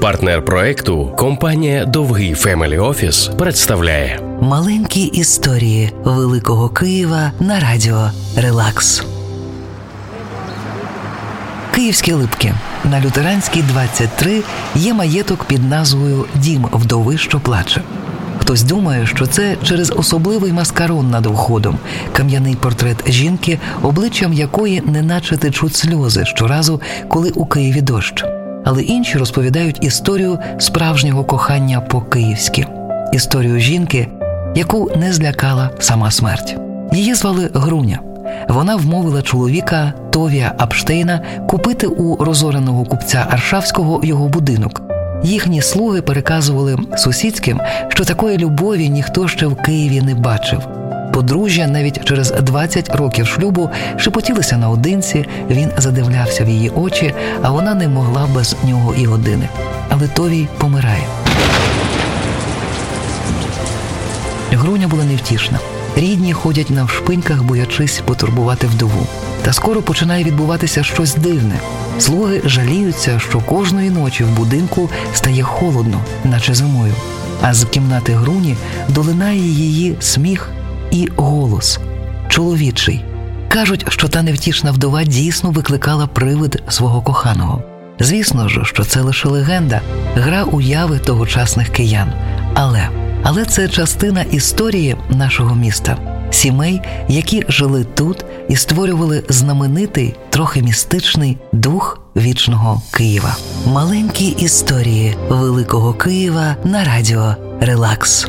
Партнер проекту компанія Довгий Family Office представляє Маленькі історії Великого Києва на радіо Релакс. Київські Липки на Лютеранській 23 є маєток під назвою Дім вдови, що плаче. Хтось думає, що це через особливий маскарон над входом, кам'яний портрет жінки, обличчям якої неначе течуть сльози щоразу, коли у Києві дощ. Але інші розповідають історію справжнього кохання по-київськи, історію жінки, яку не злякала сама смерть. Її звали Груня. Вона вмовила чоловіка Товія Апштейна купити у розореного купця Аршавського його будинок. Їхні слуги переказували сусідським, що такої любові ніхто ще в Києві не бачив. Подружжя навіть через 20 років шлюбу шепотілися наодинці, він задивлявся в її очі, а вона не могла без нього і години. Але Товій помирає. Груня була невтішна. Рідні ходять навшпиньках, боячись потурбувати вдову. Та скоро починає відбуватися щось дивне. Слуги жаліються, що кожної ночі в будинку стає холодно, наче зимою. А з кімнати груні долинає її сміх і голос чоловічий. Кажуть, що та невтішна вдова дійсно викликала привид свого коханого. Звісно ж, що це лише легенда, гра уяви тогочасних киян. Але але це частина історії нашого міста, сімей, які жили тут і створювали знаменитий, трохи містичний дух вічного Києва. Маленькі історії Великого Києва на радіо Релакс.